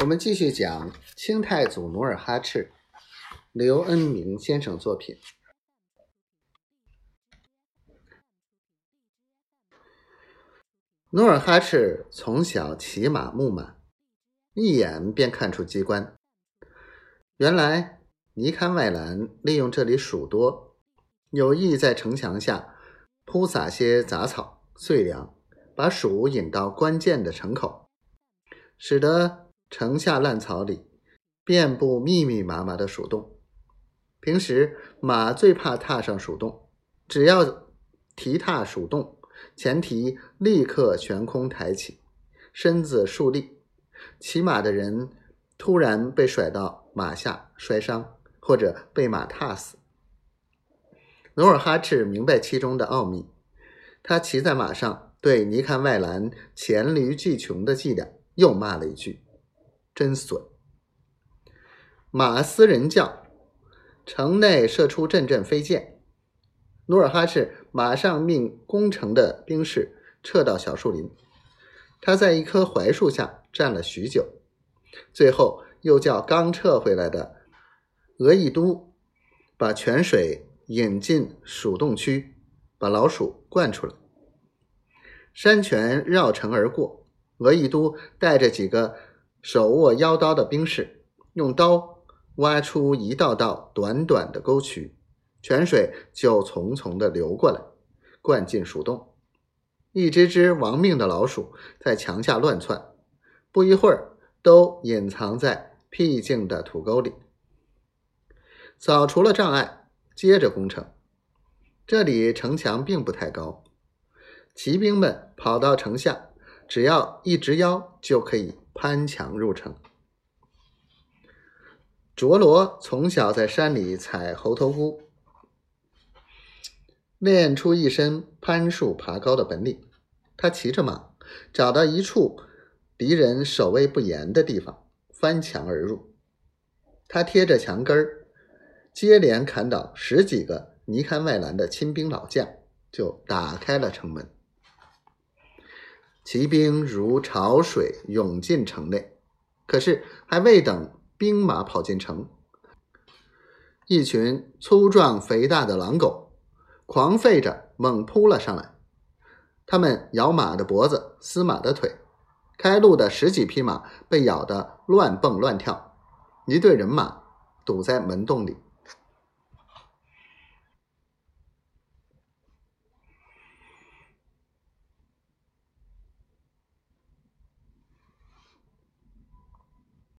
我们继续讲清太祖努尔哈赤，刘恩明先生作品。努尔哈赤从小骑马牧马，一眼便看出机关。原来尼堪外兰利用这里鼠多，有意在城墙下铺撒些杂草碎粮，把鼠引到关键的城口，使得。城下烂草里，遍布密密麻麻的鼠洞。平时马最怕踏上鼠洞，只要蹄踏鼠洞，前蹄立刻悬空抬起，身子竖立。骑马的人突然被甩到马下摔伤，或者被马踏死。努尔哈赤明白其中的奥秘，他骑在马上，对尼堪外兰黔驴技穷的伎俩又骂了一句。真损！马嘶人叫，城内射出阵阵飞箭。努尔哈赤马上命攻城的兵士撤到小树林。他在一棵槐树下站了许久，最后又叫刚撤回来的额亦都把泉水引进鼠洞区，把老鼠灌出来。山泉绕城而过，额亦都带着几个。手握腰刀的兵士用刀挖出一道道短短的沟渠，泉水就淙淙的流过来，灌进鼠洞。一只只亡命的老鼠在墙下乱窜，不一会儿都隐藏在僻静的土沟里。扫除了障碍，接着攻城。这里城墙并不太高，骑兵们跑到城下，只要一直腰就可以。攀墙入城。卓罗从小在山里采猴头菇，练出一身攀树爬高的本领。他骑着马，找到一处敌人守卫不严的地方，翻墙而入。他贴着墙根儿，接连砍倒十几个尼堪外兰的亲兵老将，就打开了城门。骑兵如潮水涌进城内，可是还未等兵马跑进城，一群粗壮肥大的狼狗狂吠着猛扑了上来。他们咬马的脖子，撕马的腿，开路的十几匹马被咬得乱蹦乱跳，一队人马堵在门洞里。